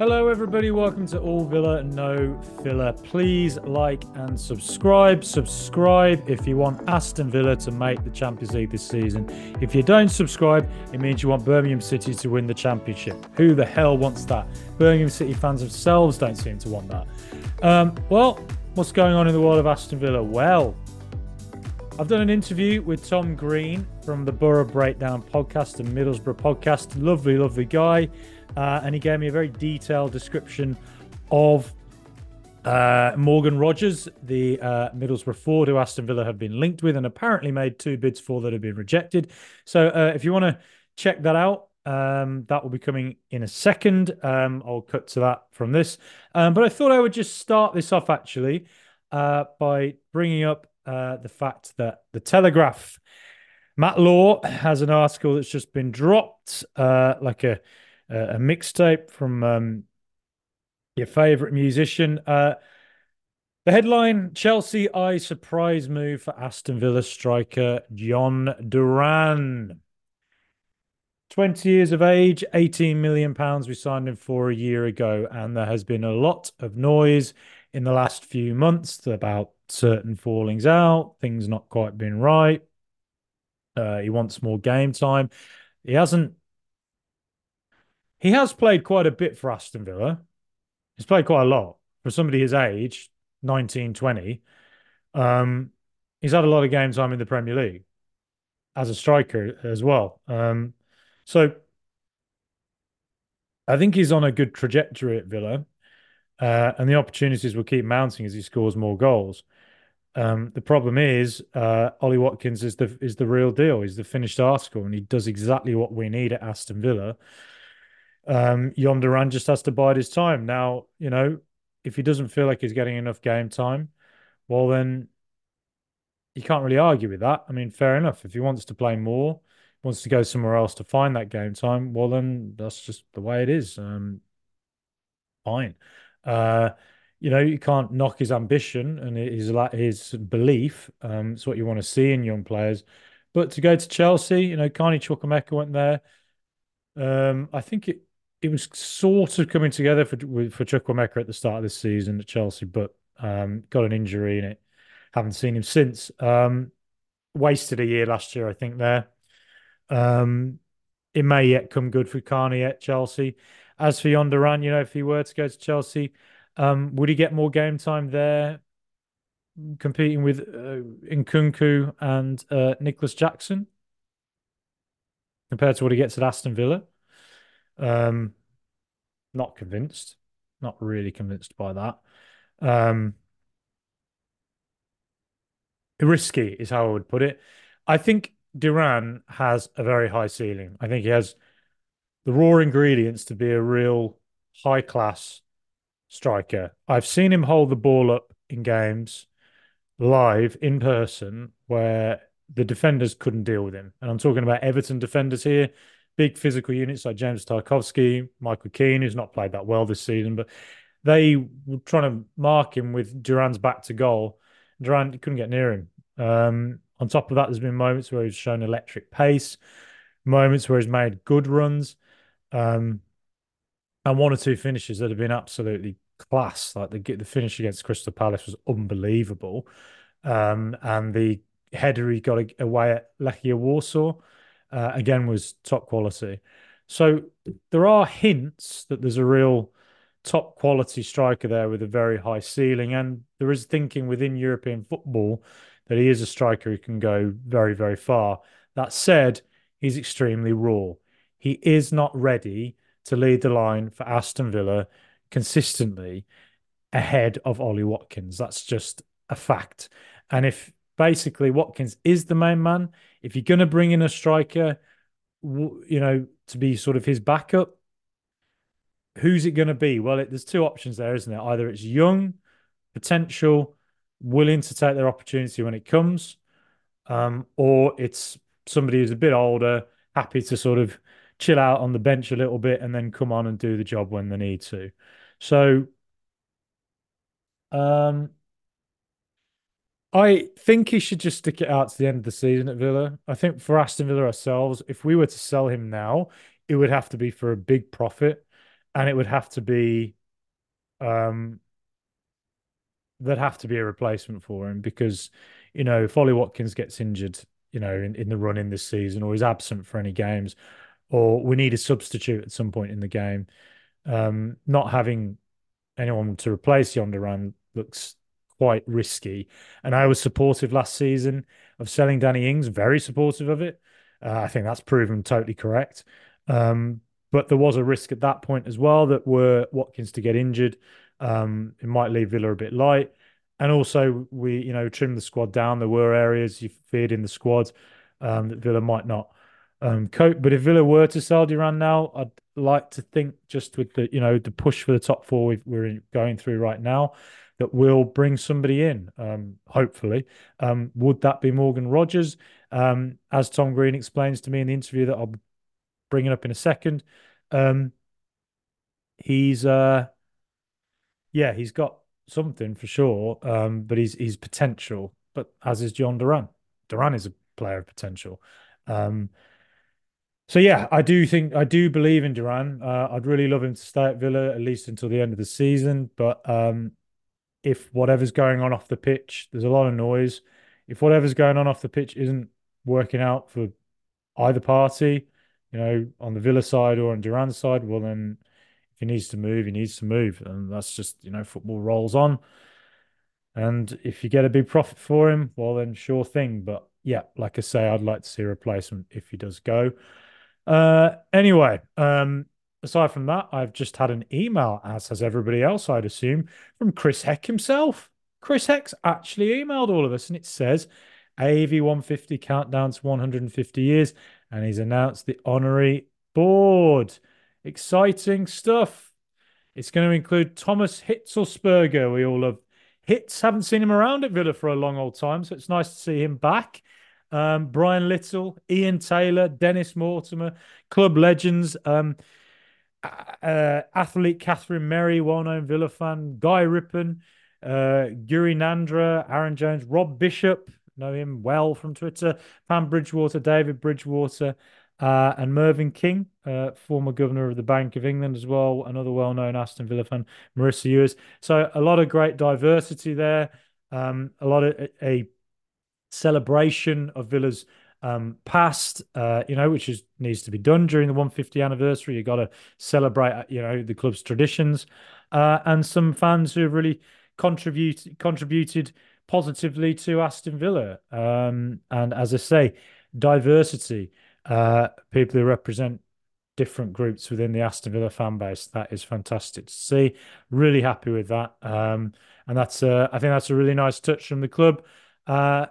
Hello, everybody. Welcome to All Villa No Filler. Please like and subscribe. Subscribe if you want Aston Villa to make the Champions League this season. If you don't subscribe, it means you want Birmingham City to win the Championship. Who the hell wants that? Birmingham City fans themselves don't seem to want that. Um, well, what's going on in the world of Aston Villa? Well, I've done an interview with Tom Green from the Boro Breakdown podcast and Middlesbrough podcast. Lovely, lovely guy. Uh, and he gave me a very detailed description of uh, Morgan Rogers, the uh, Middlesbrough forward who Aston Villa have been linked with and apparently made two bids for that have been rejected. So uh, if you want to check that out, um, that will be coming in a second. Um, I'll cut to that from this. Um, but I thought I would just start this off actually uh, by bringing up uh, the fact that the Telegraph, Matt Law has an article that's just been dropped, uh, like a a mixtape from um, your favorite musician. Uh, the headline Chelsea eye surprise move for Aston Villa striker Jhon Duran. 20 years of age, 18 million pounds we signed him for a year ago and there has been a lot of noise in the last few months about certain fallings out, things not quite been right. Uh, he wants more game time. He hasn't he has played quite a bit for Aston Villa. He's played quite a lot for somebody his age, 19, 20. Um, he's had a lot of game time in the Premier League as a striker as well. Um, so I think he's on a good trajectory at Villa, uh, and the opportunities will keep mounting as he scores more goals. Um, the problem is uh, Ollie Watkins is the is the real deal. He's the finished article, and he does exactly what we need at Aston Villa um, Jhon Duran just has to bide his time. Now, you know, if he doesn't feel like he's getting enough game time, well, then you can't really argue with that. I mean, fair enough. If he wants to play more, wants to go somewhere else to find that game time, well, then that's just the way it is. Um, fine. Uh, you know, you can't knock his ambition and his his belief. Um, it's what you want to see in young players. But to go to Chelsea, you know, Carney Chukwuemeka went there. Um, I think it it was sort of coming together for for Chukwuemeka at the start of this season at Chelsea, but um, got an injury in it. Haven't seen him since. Um, wasted a year last year, I think. There, um, it may yet come good for Carney at Chelsea. As for Jhon Duran, you know, if he were to go to Chelsea, um, would he get more game time there, competing with uh, Nkunku and uh, Nicolas Jackson, compared to what he gets at Aston Villa? Um, not convinced. Not really convinced by that. Um, risky is how I would put it. I think Duran has a very high ceiling. I think he has the raw ingredients to be a real high class striker. I've seen him hold the ball up in games live in person where the defenders couldn't deal with him. And I'm talking about Everton defenders here big physical units like James Tarkowski, Michael Keane, who's not played that well this season, but they were trying to mark him with Duran's back to goal. Duran couldn't get near him. Um, on top of that, there's been moments where he's shown electric pace, moments where he's made good runs, um, and one or two finishes that have been absolutely class. Like the the finish against Crystal Palace was unbelievable, um, and the header he got away at Legia Warsaw uh, again was top quality. So there are hints that there's a real top quality striker there with a very high ceiling, and there is thinking within European football that he is a striker who can go very, very far. That said, he's extremely raw. He is not ready to lead the line for Aston Villa consistently ahead of Ollie Watkins. That's just a fact. And if basically Watkins is the main man. If you're going to bring in a striker, you know, to be sort of his backup, who's it going to be? Well, it, there's two options there, isn't there? Either it's young, potential, willing to take their opportunity when it comes, um, or it's somebody who's a bit older, happy to sort of chill out on the bench a little bit and then come on and do the job when they need to. So, um, I think he should just stick it out to the end of the season at Villa. I think for Aston Villa ourselves, if we were to sell him now, it would have to be for a big profit. and it would have to be um there'd have to be a replacement for him because you know if Ollie Watkins gets injured, you know, in, in the run in this season or is absent for any games, or we need a substitute at some point in the game. Um, not having anyone to replace Jhon Durán looks quite risky. And I was supportive last season of selling Danny Ings, very supportive of it. Uh, I think that's proven totally correct. Um, but there was a risk at that point as well that were Watkins to get injured, um, it might leave Villa a bit light. And also, we you know trimmed the squad down. There were areas you feared in the squad um, that Villa might not um, cope. But if Villa were to sell Durán now, I'd like to think just with the you know the push for the top four we're going through right now, that we'll bring somebody in. Um, hopefully, um, would that be Morgan Rogers? Um, as Tom Green explains to me in the interview that I'll be bringing up in a second, um, he's uh, yeah, he's got something for sure, um, but he's he's potential. But as is Jhon Durán. Durán is a player of potential. Um, so yeah, I do think I do believe in Durán. Uh, I'd really love him to stay at Villa at least until the end of the season. But um, if whatever's going on off the pitch, there's a lot of noise. If whatever's going on off the pitch isn't working out for either party, you know, on the Villa side or on Durán's side, well then if he needs to move, he needs to move. And that's just, you know, football rolls on. And if you get a big profit for him, well, then sure thing. But yeah, like I say, I'd like to see a replacement if he does go. Uh, anyway, um, aside from that, I've just had an email, as has everybody else, I'd assume, from Chris Heck himself. Chris Heck's actually emailed all of us, and it says AV 150 countdown to 150 years, and he's announced the honorary board. Exciting stuff. It's going to include Thomas Hitzlsperger. We all love Hitz. Haven't seen him around at Villa for a long old time, so it's nice to see him back. Um, Brian Little, Ian Taylor, Dennis Mortimer, club legends. Um, uh, athlete Katharine Merry, well-known Villa fan, Guy Rippon, uh, Guri Nandra, Aaron Jones, Rob Bishop, know him well from Twitter, Pam Bridgewater, David Bridgewater, uh, and Mervyn King, uh, former governor of the Bank of England as well, another well-known Aston Villa fan, Marisa Ewers. So a lot of great diversity there. Um, a lot of a, a celebration of Villa's um, past, uh, you know, which is needs to be done during the 150 anniversary. You got to celebrate, you know, the club's traditions, uh, and some fans who have really contributed contributed positively to Aston Villa. Um, and as I say, diversity uh, people who represent different groups within the Aston Villa fan base. That is fantastic to see. Really happy with that. Um, and that's uh, I think that's a really nice touch from the club uh,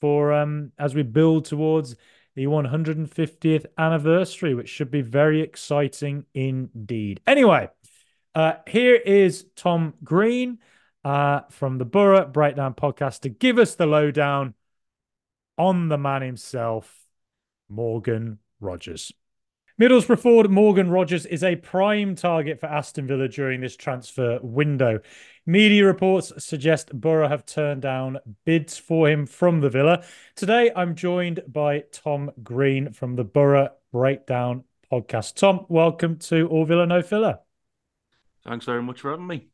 for um, as we build towards the 150th anniversary, which should be very exciting indeed. Anyway, uh, here is Tom Green uh, from the Boro Breakdown podcast to give us the lowdown on the man himself, Morgan Rogers. Middlesbrough forward Morgan Rogers is a prime target for Aston Villa during this transfer window. Media reports suggest Boro have turned down bids for him from the Villa. Today, I'm joined by Tom Green from the Boro Breakdown podcast. Tom, welcome to All Villa No Filler. Thanks very much for having me.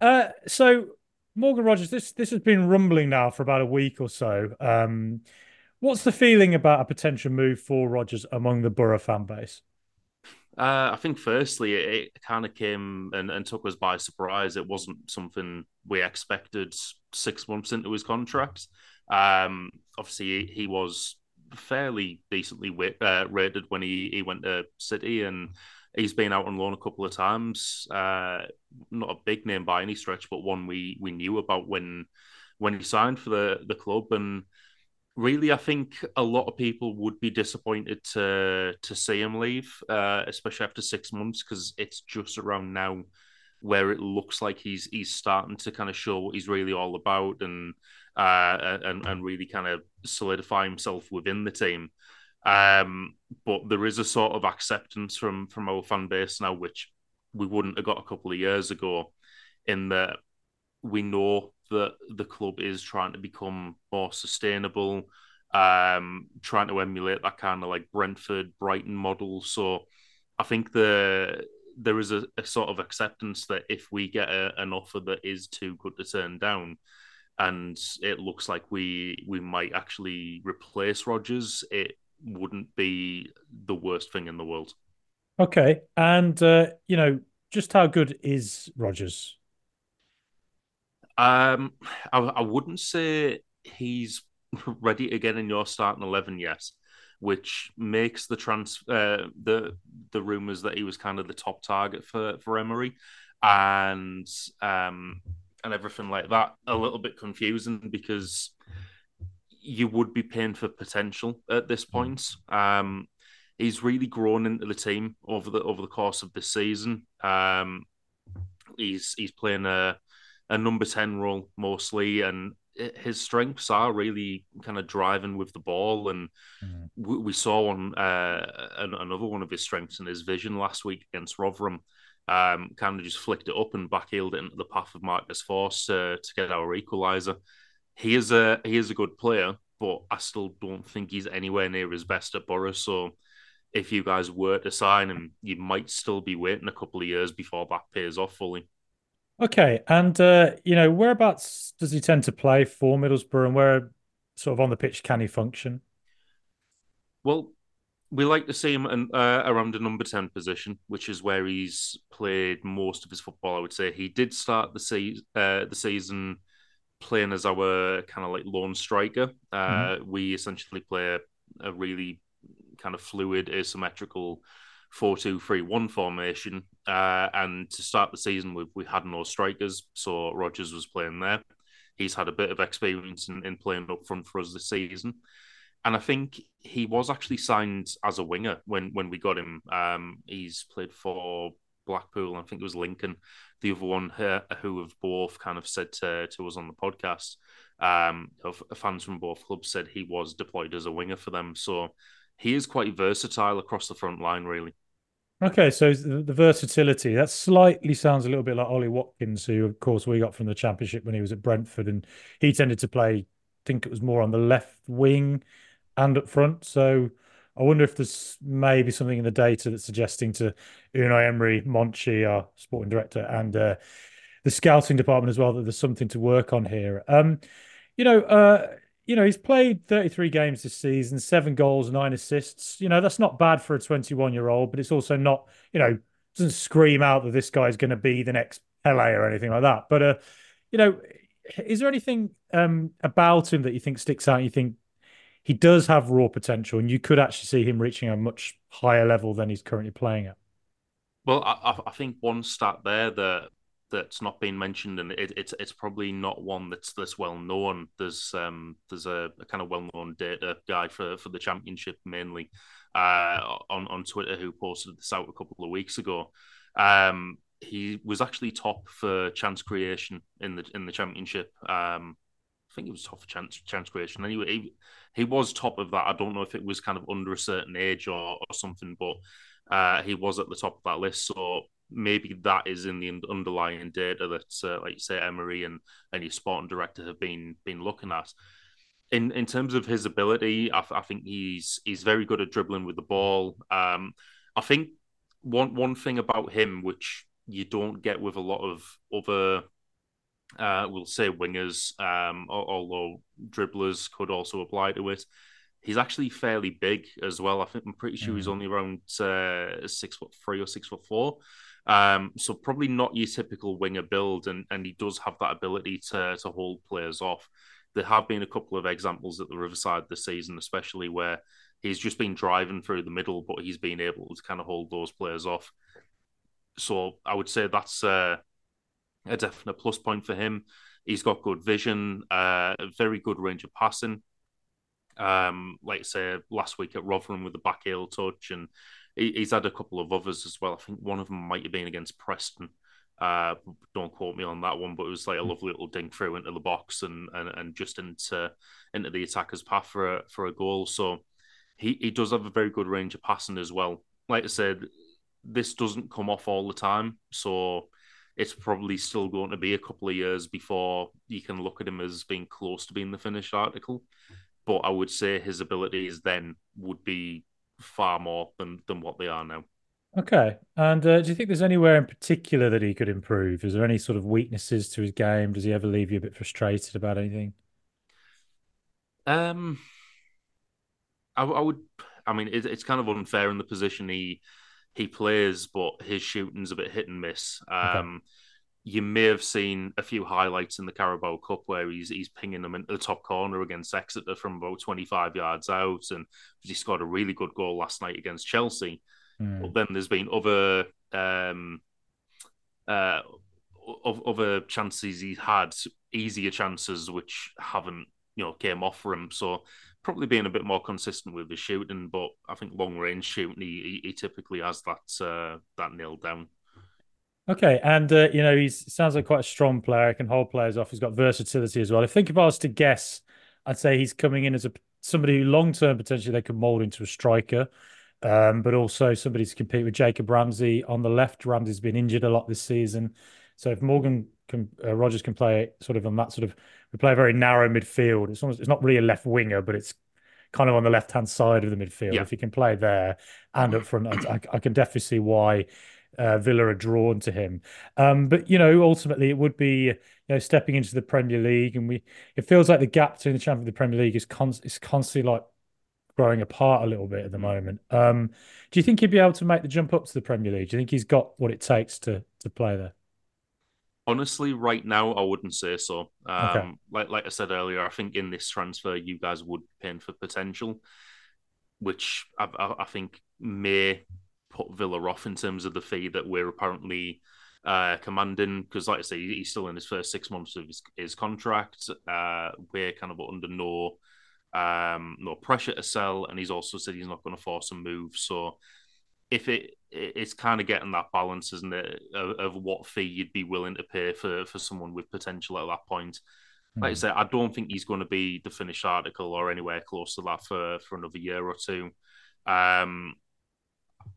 Uh, so, Morgan Rogers, this this has been rumbling now for about a week or so. Um, What's the feeling about a potential move for Rogers among the Boro fan base? Uh, I think firstly, it, it kind of came and, and, took us by surprise. It wasn't something we expected six months into his contract. Um, obviously, he, he, was fairly decently uh, rated when he, he went to City, and he's been out on loan a couple of times. Uh, not a big name by any stretch, but one we we knew about when when he signed for the the club and really, I think a lot of people would be disappointed to to see him leave, uh, especially after six months, because it's just around now where it looks like he's he's starting to kind of show what he's really all about and uh, and and really kind of solidify himself within the team. Um, but there is a sort of acceptance from from our fan base now, which we wouldn't have got a couple of years ago, in that we know that the club is trying to become more sustainable, um, trying to emulate that kind of like Brentford, Brighton model. So I think the there is a, a, sort of acceptance that if we get a, an offer that is too good to turn down, and it looks like we we might actually replace Rogers, it wouldn't be the worst thing in the world. Okay, and uh, you know, just how good is Rogers? Um, I, I wouldn't say he's ready to get in your starting eleven yet, which makes the trans uh, the the rumors that he was kind of the top target for for Emery, and um and everything like that a little bit confusing because you would be paying for potential at this hmm. point. Um, he's really grown into the team over the over the course of this season. Um, he's he's playing a a number ten role mostly, and his strengths are really kind of driving with the ball. And mm. we, we, saw on uh, another one of his strengths in his vision last week against Rotherham. Um, kind of just flicked it up and backheeled it into the path of Marcus Forss uh, to get our equaliser. He is a he is a good player, but I still don't think he's anywhere near his best at Boro. So if you guys were to sign him, you might still be waiting a couple of years before that pays off fully. Okay, and uh, you know whereabouts does he tend to play for Middlesbrough, and where sort of on the pitch can he function? Well, we like to see him in, uh, around the number ten position, which is where he's played most of his football. I would say he did start the se- uh, the season playing as our kind of like lone striker. Uh, mm-hmm. We essentially play a, a really kind of fluid, asymmetrical 4 2 3 1 formation. Uh, and to start the season, we, we had no strikers, so Rogers was playing there. He's had a bit of experience in, in playing up front for us this season. And I think he was actually signed as a winger when, when we got him. Um, he's played for Blackpool, I think it was Lincoln, the other one here, who have both kind of said to, to us on the podcast. Um, fans from both clubs said he was deployed as a winger for them. So he is quite versatile across the front line, really. Okay, so the, versatility that slightly sounds a little bit like Ollie Watkins, who of course we got from the Championship when he was at Brentford, and he tended to play. I think it was more on the left wing and up front. So I wonder if there's maybe something in the data that's suggesting to Unai Emery, Monchi, our sporting director, and uh, the scouting department as well that there's something to work on here. Um, you know, uh, you know, he's played 33 games this season, seven goals, nine assists. You know, that's not bad for a 21 year old, but it's also not, you know, doesn't scream out that this guy's going to be the next Pele or anything like that. But, uh, you know, is there anything um, about him that you think sticks out? You think he does have raw potential, and you could actually see him reaching a much higher level than he's currently playing at. Well, I, I think one stat there that that's not been mentioned, and it, it's it's probably not one that's this well known. There's um there's a, a kind of well known data guy for for the championship mainly uh, on on Twitter who posted this out a couple of weeks ago. Um, he was actually top for chance creation in the in the championship. Um, I think it was top for chance chance creation. Anyway, he, he was top of that. I don't know if it was kind of under a certain age or, or something, but uh, he was at the top of that list. So maybe that is in the underlying data that, uh, like you say, Emery and, your sporting director have been been looking at. In in terms of his ability, I, I think he's he's very good at dribbling with the ball. Um, I think one one thing about him which you don't get with a lot of other, uh, we'll say wingers, um, although dribblers could also apply to it. He's actually fairly big as well. I think I'm pretty sure mm. he's only around uh, six foot three or six foot four. Um, so probably not your typical winger build, and, and he does have that ability to to hold players off. There have been a couple of examples at the Riverside this season, especially where he's just been driving through the middle, but he's been able to kind of hold those players off. So I would say that's a definite plus point for him. He's got good vision, uh, a very good range of passing. Um, like say last week at Rotherham with the back heel touch and he's had a couple of others as well. I think one of them might have been against Preston. Uh, don't quote me on that one, but it was like a hmm. lovely little dink through into the box and, and, and just into into the attacker's path for a, for a goal. So he, he does have a very good range of passing as well. Like I said, this doesn't come off all the time, so it's probably still going to be a couple of years before you can look at him as being close to being the finished article. But I would say his abilities then would be far more than than what they are now. Okay. And uh, do you think there's anywhere in particular that he could improve? Is there any sort of weaknesses to his game? Does he ever leave you a bit frustrated about anything? Um, I, I would. I mean, it, it's kind of unfair in the position he he plays, but his shooting's a bit hit and miss. Um, okay. You may have seen a few highlights in the Carabao Cup where he's he's pinging them into the top corner against Exeter from about 25 yards out, and he scored a really good goal last night against Chelsea. Mm. But then there's been other um, uh, other chances he's had, easier chances which haven't you know came off for him. So probably being a bit more consistent with his shooting, but I think long range shooting he, he typically has that uh, that nailed down. Okay, and uh, you know he sounds like quite a strong player. He can hold players off. He's got versatility as well. If think if I was to guess, I'd say he's coming in as a somebody who long term potentially they could mold into a striker, um, but also somebody to compete with Jacob Ramsey on the left. Ramsey's been injured a lot this season, so if Morgan can, uh, Rogers can play sort of on that sort of we play a very narrow midfield. It's almost it's not really a left winger, but it's kind of on the left hand side of the midfield. Yeah. If he can play there and up front, I, I can definitely see why uh, Villa are drawn to him. Um, but you know, ultimately, it would be you know stepping into the Premier League, and we it feels like the gap between the champion and the Premier League is con- is constantly like growing apart a little bit at the mm. moment. Um, do you think he'd be able to make the jump up to the Premier League? Do you think he's got what it takes to to play there? Honestly, right now, I wouldn't say so. Um, okay. Like like I said earlier, I think in this transfer, you guys would pay for potential, which I, I, I think may put Villa off in terms of the fee that we're apparently uh, commanding. Because, like I say, he's still in his first six months of his, his contract. Uh, we're kind of under no um, no pressure to sell, and he's also said he's not going to force a move. So if it it's kind of getting that balance, isn't it, of, of, what fee you'd be willing to pay for for someone with potential at that point. Like mm. I hmm. said, I don't think he's going to be the finished article or anywhere close to that for for another year or two. Um,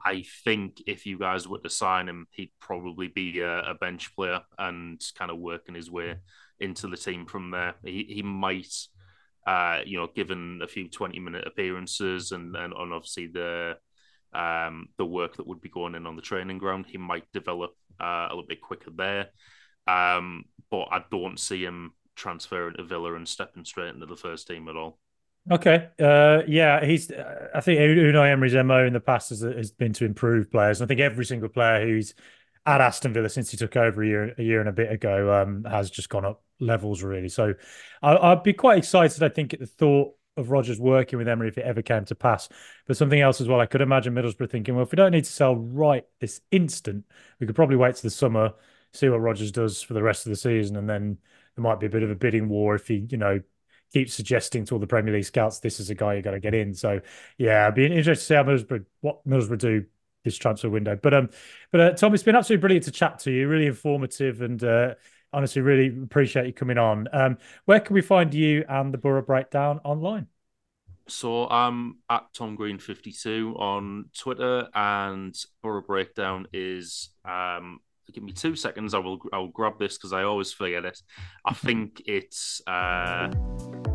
I think if you guys were to sign him, he'd probably be a, a, bench player and kind of working his way into the team from there. He he might, uh, you know, given a few twenty minute appearances and and, and obviously the um, the work that would be going in on the training ground. He might develop uh, a little bit quicker there. Um, but I don't see him transferring to Villa and stepping straight into the first team at all. Okay. Uh, yeah, he's. I think Unai Emery's mo in the past has, has been to improve players. And I think every single player who's at Aston Villa since he took over a year, a year and a bit ago, um, has just gone up levels really. So I, would be quite excited. I think at the thought of Rogers working with Emery if it ever came to pass. But something else as well, I could imagine Middlesbrough thinking, well, if we don't need to sell right this instant, we could probably wait to the summer, see what Rogers does for the rest of the season, and then there might be a bit of a bidding war if he, you know, keeps suggesting to all the Premier League scouts this is a guy you got to get in. So yeah, I'd be interested to see how Middlesbrough what Middlesbrough do this transfer window. But um, but uh, Tom, it's been absolutely brilliant to chat to you. Really informative and. Uh, honestly really appreciate you coming on. Um, where can we find you and the Boro Breakdown online? So I'm at Tom Green 52 on Twitter, and Boro Breakdown is. Um, give me two seconds. I will. I'll grab this because I always forget it. I think it's. Uh,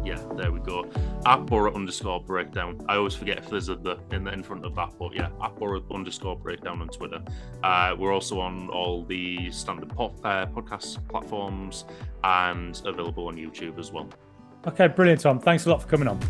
yeah, there we go. At underscore breakdown. I always forget if there's a the in the in front of that, but yeah, at underscore breakdown on Twitter. Uh, we're also on all the standard pop, uh, podcast platforms and available on YouTube as well. Okay, brilliant, Tom. Thanks a lot for coming on.